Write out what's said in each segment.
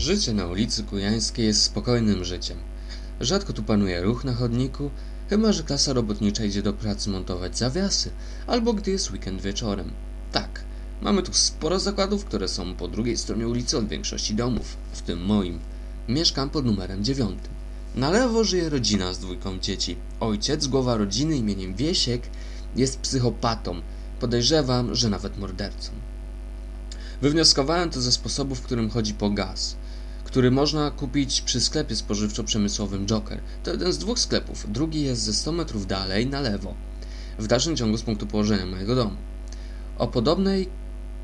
Życie na ulicy Kujańskiej jest spokojnym życiem. Rzadko tu panuje ruch na chodniku, chyba że klasa robotnicza idzie do pracy montować zawiasy, albo gdy jest weekend wieczorem. Tak, mamy tu sporo zakładów, które są po drugiej stronie ulicy od większości domów, w tym moim. Mieszkam pod numerem dziewiątym. Na lewo żyje rodzina z dwójką dzieci. Ojciec, głowa rodziny imieniem Wiesiek, jest psychopatą. Podejrzewam, że nawet mordercą. Wywnioskowałem to ze sposobu, w którym chodzi po gaz, który można kupić przy sklepie spożywczo-przemysłowym Joker. To jeden z dwóch sklepów, drugi jest ze 100 metrów dalej, na lewo, w dalszym ciągu z punktu położenia mojego domu. O podobnej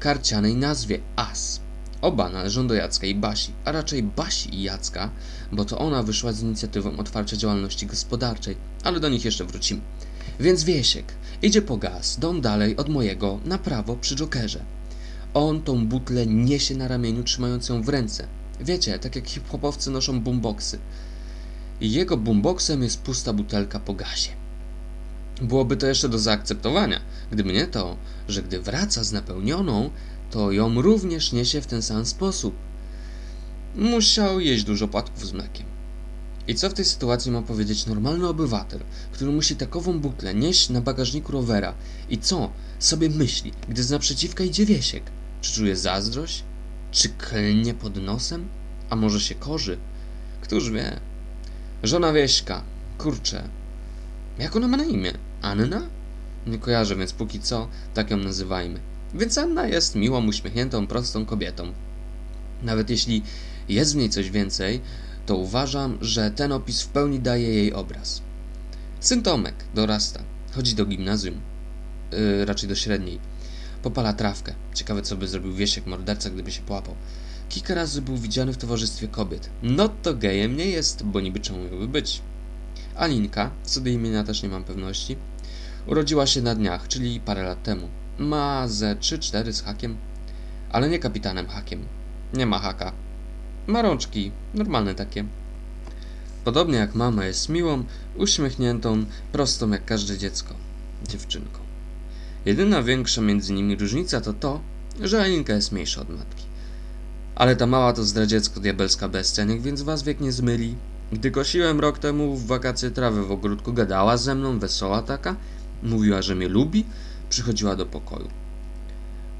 karcianej nazwie AS. Oba należą do Jacka i Basi, a raczej Basi i Jacka, bo to ona wyszła z inicjatywą otwarcia działalności gospodarczej, ale do nich jeszcze wrócimy. Więc Wiesiek idzie po gaz, dom dalej od mojego, na prawo przy Jokerze. On tą butlę niesie na ramieniu, trzymając ją w ręce. Wiecie, tak jak hip-hopowcy noszą boomboxy. I jego boomboxem jest pusta butelka po gazie. Byłoby to jeszcze do zaakceptowania, gdyby nie to, że gdy wraca z napełnioną, to ją również niesie w ten sam sposób. Musiał jeść dużo płatków z mlekiem. I co w tej sytuacji ma powiedzieć normalny obywatel, który musi takową butlę nieść na bagażniku rowera? I co sobie myśli, gdy z naprzeciwka idzie Wiesiek? Czy czuje zazdrość? Czy klnie pod nosem? A może się korzy? Któż wie? Żona Wieśka. Kurczę. Jak ona ma na imię? Anna? Nie kojarzę, więc póki co tak ją nazywajmy. Więc Anna jest miłą, uśmiechniętą, prostą kobietą. Nawet jeśli jest w niej coś więcej, to uważam, że ten opis w pełni daje jej obraz. Syn Tomek dorasta, chodzi do gimnazjum, yy, raczej do średniej. Popala trawkę. Ciekawe, co by zrobił Wiesiek morderca, gdyby się połapał. Kilka razy był widziany w towarzystwie kobiet. No to gejem nie jest, bo niby czemu miałby być. Alinka, co do imienia też nie mam pewności, urodziła się na dniach, czyli parę lat temu. Ma ze 3-4 z hakiem, ale nie kapitanem hakiem. Nie ma haka. Ma rączki, normalne takie. Podobnie jak mama jest miłą, uśmiechniętą, prostą jak każde dziecko. Dziewczynką. Jedyna większa między nimi różnica to to, że Alinka jest mniejsza od matki. Ale ta mała to zdradziecko diabelska bestia, niech więc was wiek nie zmyli. Gdy kosiłem rok temu w wakacje trawy w ogródku, gadała ze mną, wesoła taka, mówiła, że mnie lubi, przychodziła do pokoju.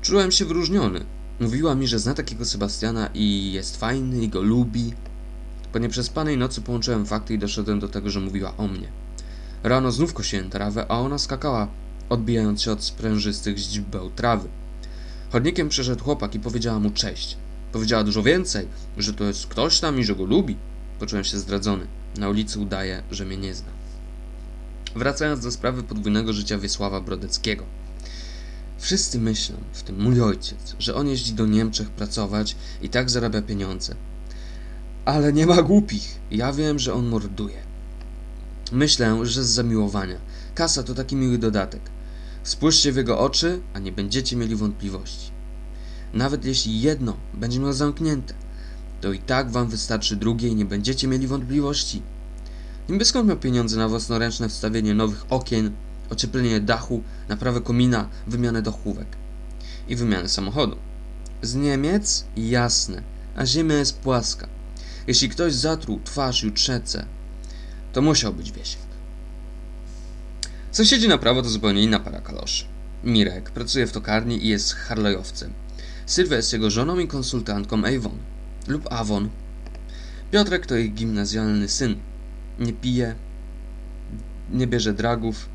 Czułem się wyróżniony. Mówiła mi, że zna takiego Sebastiana i jest fajny i go lubi. Po nieprzespanej nocy połączyłem fakty i doszedłem do tego, że mówiła o mnie. Rano znów kosiłem trawę, a ona skakała odbijając się od sprężystych źdźbeł trawy. Chodnikiem przeszedł chłopak i powiedziała mu cześć. Powiedziała dużo więcej, że to jest ktoś tam i że go lubi. Poczułem się zdradzony. Na ulicy udaje, że mnie nie zna. Wracając do sprawy podwójnego życia Wiesława Brodeckiego. Wszyscy myślą, w tym mój ojciec, że on jeździ do Niemczech pracować i tak zarabia pieniądze. Ale nie ma głupich. Ja wiem, że on morduje. Myślę, że z zamiłowania. Kasa to taki miły dodatek. Spójrzcie w jego oczy, a nie będziecie mieli wątpliwości. Nawet jeśli jedno będzie miał zamknięte, to i tak wam wystarczy drugie i nie będziecie mieli wątpliwości. Niby skąd miał pieniądze na własnoręczne wstawienie nowych okien, ocieplenie dachu, naprawę komina, wymianę dochówek i wymianę samochodu? Z Niemiec? Jasne, a ziemia jest płaska. Jeśli ktoś zatruł twarz jutrzece, to musiał być Wiesiek. Sąsiedzi na prawo to zupełnie inna para kaloszy. Mirek pracuje w tokarni i jest harlejowcem. Sylwia jest jego żoną i konsultantką Avon lub Avon. Piotrek to ich gimnazjalny syn. Nie pije, nie bierze dragów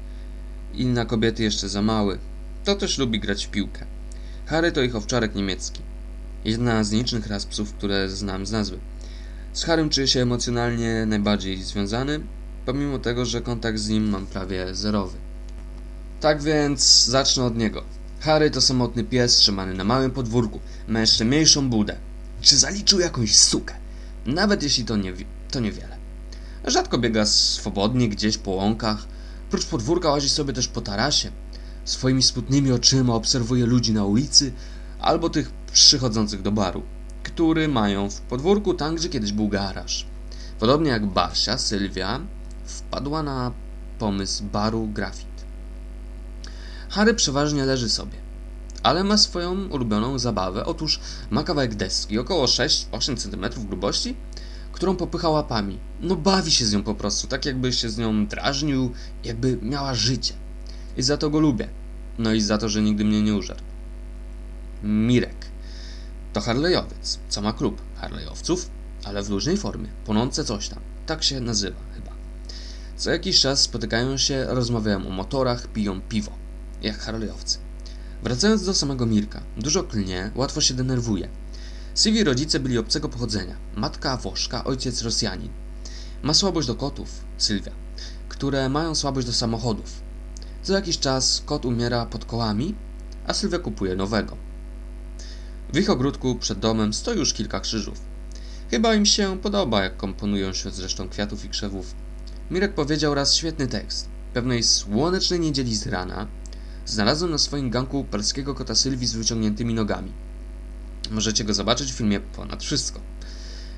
i na kobiety jeszcze za mały. To też lubi grać w piłkę. Harry to ich owczarek niemiecki. Jedna z nielicznych ras psów, które znam z nazwy. Z Harrym czuję się emocjonalnie najbardziej związany, pomimo tego, że kontakt z nim mam prawie zerowy. Tak więc zacznę od niego. Harry to samotny pies trzymany na małym podwórku, ma jeszcze mniejszą budę. Czy zaliczył jakąś sukę? Nawet jeśli to, nie, to niewiele. Rzadko biega swobodnie gdzieś po łąkach. Prócz podwórka łazi sobie też po tarasie. Swoimi smutnymi oczyma obserwuje ludzi na ulicy albo tych przychodzących do baru, który mają w podwórku tam, gdzie kiedyś był garaż. Podobnie jak Basia, Sylwia wpadła na pomysł baru Grafit. Harry przeważnie leży sobie, ale ma swoją ulubioną zabawę. Otóż ma kawałek deski, około 6-8 cm grubości, którą popycha łapami. No bawi się z nią po prostu, tak jakby się z nią drażnił, jakby miała życie. I za to go lubię. No i za to, że nigdy mnie nie użarł. Mirek. To Harleyowiec, co ma klub Harleyowców, ale w luźnej formie, płonące coś tam. Tak się nazywa chyba. Co jakiś czas spotykają się, rozmawiają o motorach, piją piwo, jak Harleyowcy. Wracając do samego Mirka, dużo klnie, łatwo się denerwuje. Sywi rodzice byli obcego pochodzenia. Matka Włoszka, ojciec Rosjanin. Ma słabość do kotów, Sylwia, które mają słabość do samochodów. Co jakiś czas kot umiera pod kołami, a Sylwia kupuje nowego. W ich ogródku przed domem stoi już kilka krzyżów. Chyba im się podoba, jak komponują się z resztą kwiatów i krzewów. Mirek powiedział raz świetny tekst. Pewnej słonecznej niedzieli z rana znalazłem na swoim ganku polskiego kota Sylwii z wyciągniętymi nogami. Możecie go zobaczyć w filmie Ponad Wszystko.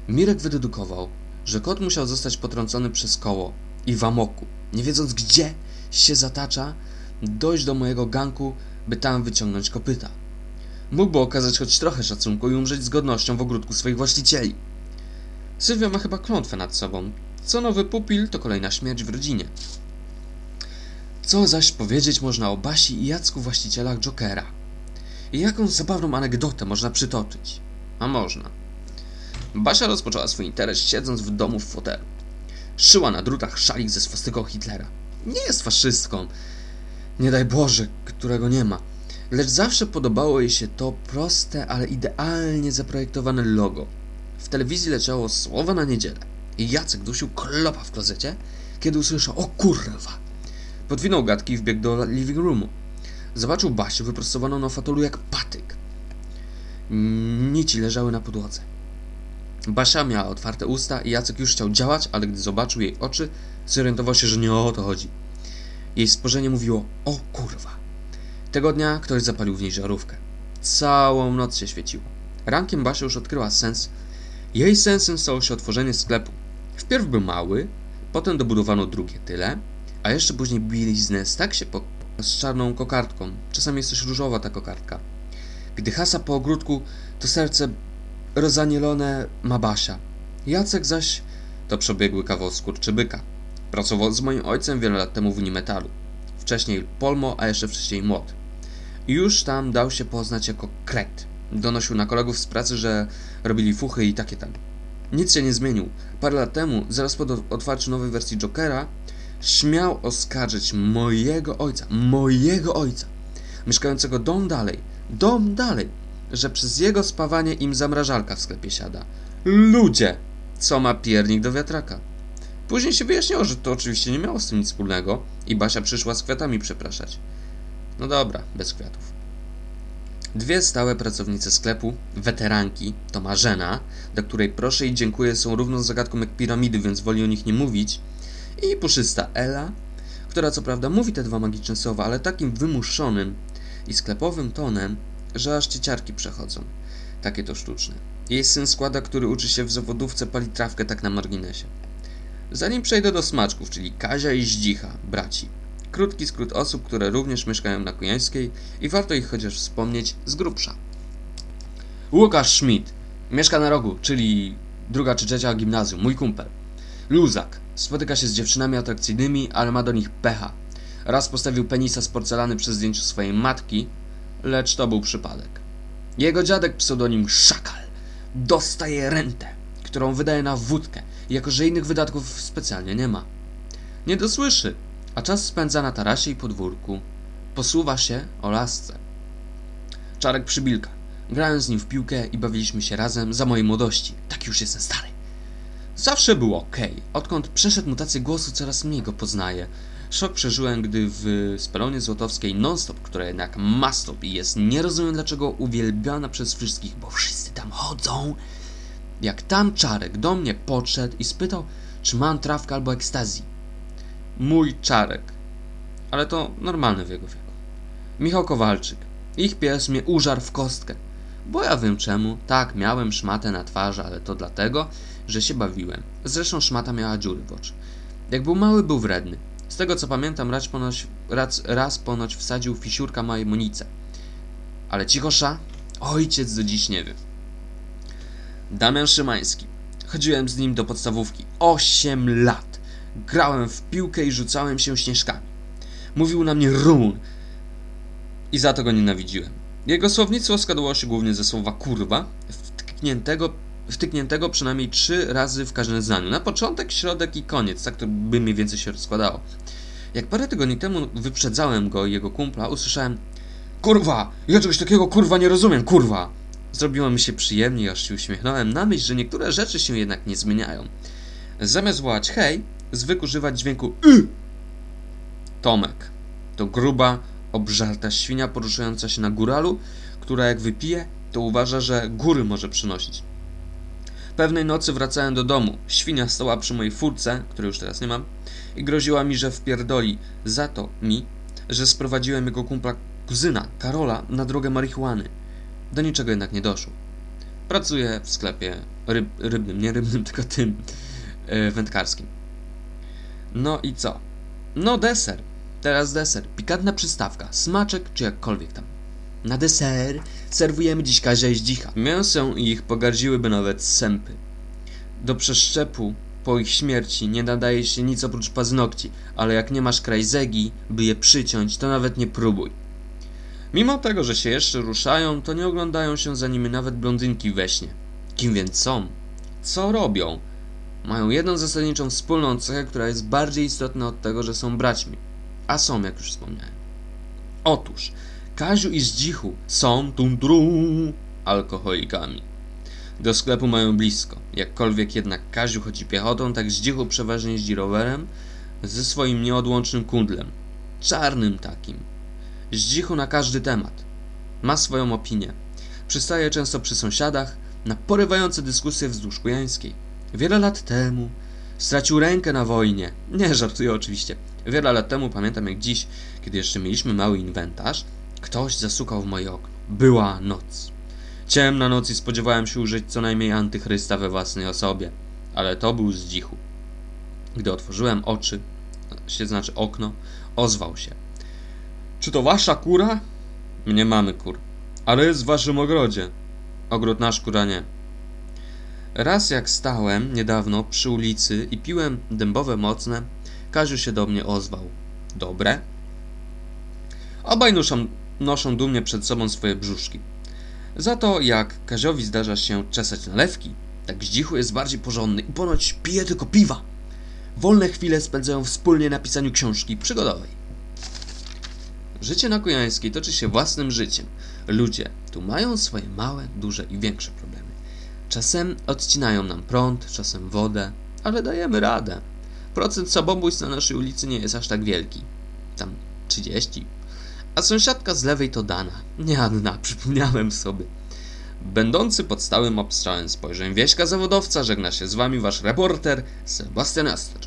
Mirek wydedukował, że kot musiał zostać potrącony przez koło i w amoku, nie wiedząc gdzie się zatacza, dojść do mojego ganku, by tam wyciągnąć kopyta. Mógłby okazać choć trochę szacunku i umrzeć z godnością w ogródku swoich właścicieli. Sylwia ma chyba klątwę nad sobą. Co nowy pupil, to kolejna śmierć w rodzinie. Co zaś powiedzieć można o Basi i Jacku właścicielach Jokera? I jaką zabawną anegdotę można przytoczyć? A można. Basia rozpoczęła swój interes siedząc w domu w fotelu. Szyła na drutach szalik ze swastyką Hitlera. Nie jest faszystką. Nie daj Boże, którego nie ma. Lecz zawsze podobało jej się to proste, ale idealnie zaprojektowane logo. W telewizji leciało słowa na niedzielę. I Jacek dusił klopa w klozecie, kiedy usłyszał o kurwa. Podwinął gadki i wbiegł do living roomu. Zobaczył Basię wyprostowaną na fotelu jak patyk. Nici leżały na podłodze. Basia miała otwarte usta i Jacek już chciał działać, ale gdy zobaczył jej oczy, zorientował się, że nie o to chodzi. Jej spojrzenie mówiło o kurwa. Tego dnia ktoś zapalił w niej żarówkę. Całą noc się świeciło. Rankiem Basia już odkryła sens. Jej sensem stało się otworzenie sklepu. Wpierw był mały, potem dobudowano drugie tyle, a jeszcze później bieliznę tak się po z czarną kokardką. Czasami jest też różowa ta kokardka. Gdy hasa po ogródku, to serce rozanielone ma Basia. Jacek zaś to przebiegły kawał skurczybyka. Pracował z moim ojcem wiele lat temu w Unimetalu. Wcześniej Polmo, a jeszcze wcześniej Młot. I już tam dał się poznać jako kret. Donosił na kolegów z pracy, że robili fuchy i takie tam. Nic się nie zmienił. Parę lat temu, zaraz po otwarciu nowej wersji Jokera, śmiał oskarżyć mojego ojca, mojego ojca, mieszkającego dom dalej, dom dalej, że przez jego spawanie im zamrażalka w sklepie siada. Ludzie! Co ma piernik do wiatraka? Później się wyjaśniło, że to oczywiście nie miało z tym nic wspólnego i Basia przyszła z kwiatami przepraszać. No dobra, bez kwiatów. Dwie stałe pracownice sklepu, weteranki, to Marzena, do której proszę i dziękuję są równą zagadką jak piramidy, więc woli o nich nie mówić, i puszysta Ela, która co prawda mówi te dwa magiczne słowa, ale takim wymuszonym i sklepowym tonem, że aż cieciarki przechodzą. Takie to sztuczne. Jej syn składa, który uczy się w zawodówce pali trawkę tak na marginesie. Zanim przejdę do smaczków, czyli Kazia i Zdzicha, braci. Krótki skrót osób, które również mieszkają na Kujańskiej i warto ich chociaż wspomnieć z grubsza. Łukasz Schmidt. Mieszka na rogu, czyli druga czy trzecia gimnazjum, mój kumpel. Luzak. Spotyka się z dziewczynami atrakcyjnymi, ale ma do nich pecha. Raz postawił penisa z porcelany przy zdjęciu swojej matki, lecz to był przypadek. Jego dziadek, pseudonim Szakal, dostaje rentę, którą wydaje na wódkę, jako że innych wydatków specjalnie nie ma. Nie dosłyszy, a czas spędza na tarasie i podwórku. Posuwa się o lasce. Czarek przybilka. Grałem z nim w piłkę i bawiliśmy się razem za mojej młodości. Tak już jestem stary. Zawsze było ok. Odkąd przeszedł mutację głosu, coraz mniej go poznaję. Szok przeżyłem, gdy w Spelonie Złotowskiej non-stop, która jednak ma stop i jest, nie rozumiem dlaczego uwielbiana przez wszystkich, bo wszyscy tam chodzą. Jak tam Czarek do mnie podszedł i spytał, czy mam trawkę albo ekstazji. Mój Czarek. Ale to normalne w jego wieku. Michał Kowalczyk. Ich pies mnie użarł w kostkę. Bo ja wiem czemu. Tak, miałem szmatę na twarzy, ale to dlatego, że się bawiłem. Zresztą szmata miała dziury w oczy. Jak był mały, był wredny. Z tego co pamiętam, raz ponoć, raz, raz ponoć wsadził fisiurka mojej Monice. ale cichosza, ojciec do dziś nie wie. Damian Szymański. Chodziłem z nim do podstawówki. 8 lat. Grałem w piłkę i rzucałem się śnieżkami. Mówił na mnie run. I za to go nienawidziłem. Jego słownictwo składało się głównie ze słowa kurwa, wtkniętego, wtykniętego przynajmniej trzy razy w każdym zdaniu. Na początek, środek i koniec, tak to by mniej więcej się rozkładało. Jak parę tygodni temu wyprzedzałem go i jego kumpla, usłyszałem Kurwa! Ja czegoś takiego kurwa nie rozumiem, kurwa! Zrobiło mi się przyjemnie, aż się uśmiechnąłem na myśl, że niektóre rzeczy się jednak nie zmieniają. Zamiast wołać hej, zwykł używać dźwięku y. Tomek. To gruba, obżarta świnia poruszająca się na góralu, która jak wypije, to uważa, że góry może przynosić. Pewnej nocy wracałem do domu. Świnia stała przy mojej furce, której już teraz nie mam, i groziła mi, że wpierdoli za to mi, że sprowadziłem jego kumpla kuzyna, Karola, na drogę marihuany. Do niczego jednak nie doszło. Pracuję w sklepie ryb, rybnym, nie rybnym, tylko tym yy, wędkarskim. No i co? No deser. Teraz deser. Pikantna przystawka, smaczek czy jakkolwiek tam. Na deser serwujemy dziś kazia i zdzicha. Mięsę ich pogardziłyby nawet sępy. Do przeszczepu po ich śmierci nie nadaje się nic oprócz paznokci, ale jak nie masz krajzegi, by je przyciąć, to nawet nie próbuj. Mimo tego, że się jeszcze ruszają, to nie oglądają się za nimi nawet blondynki we śnie. Kim więc są? Co robią? Mają jedną zasadniczą wspólną cechę, która jest bardziej istotna od tego, że są braćmi. A są, jak już wspomniałem. Otóż, Kaziu i Zdzichu są tundru alkoholikami. Do sklepu mają blisko. Jakkolwiek jednak Kaziu chodzi piechotą, tak Zdzichu przeważnie jeździ rowerem ze swoim nieodłącznym kundlem. Czarnym takim. Zdzichu na każdy temat. Ma swoją opinię. Przystaje często przy sąsiadach na porywające dyskusje wzdłuż Kujańskiej. Wiele lat temu stracił rękę na wojnie. Nie, żartuję oczywiście. Wiele lat temu, pamiętam jak dziś, kiedy jeszcze mieliśmy mały inwentarz, ktoś zasukał w moje okno. Była noc. Ciemna noc i spodziewałem się użyć co najmniej antychrysta we własnej osobie. Ale to był zdzichu. Gdy otworzyłem oczy, się znaczy okno, ozwał się. Czy to wasza kura? Nie mamy kur. Ale jest w waszym ogrodzie. Ogród nasz kura nie. Raz jak stałem niedawno przy ulicy i piłem dębowe mocne, Kaziu się do mnie ozwał. Dobre? Obaj noszą, noszą dumnie przed sobą swoje brzuszki. Za to jak Kaziowi zdarza się czesać nalewki, tak Zdzichu jest bardziej porządny i ponoć pije tylko piwa. Wolne chwile spędzają wspólnie na pisaniu książki przygodowej. Życie na Kujańskiej toczy się własnym życiem. Ludzie tu mają swoje małe, duże i większe problemy. Czasem odcinają nam prąd, czasem wodę, ale dajemy radę. Procent samobójstw na naszej ulicy nie jest aż tak wielki. Tam 30. A sąsiadka z lewej to Dana. Nie Anna, przypomniałem sobie. Będący pod stałym obstrzałem spojrzeń wieśka zawodowca żegna się z wami wasz reporter Sebastian Aster.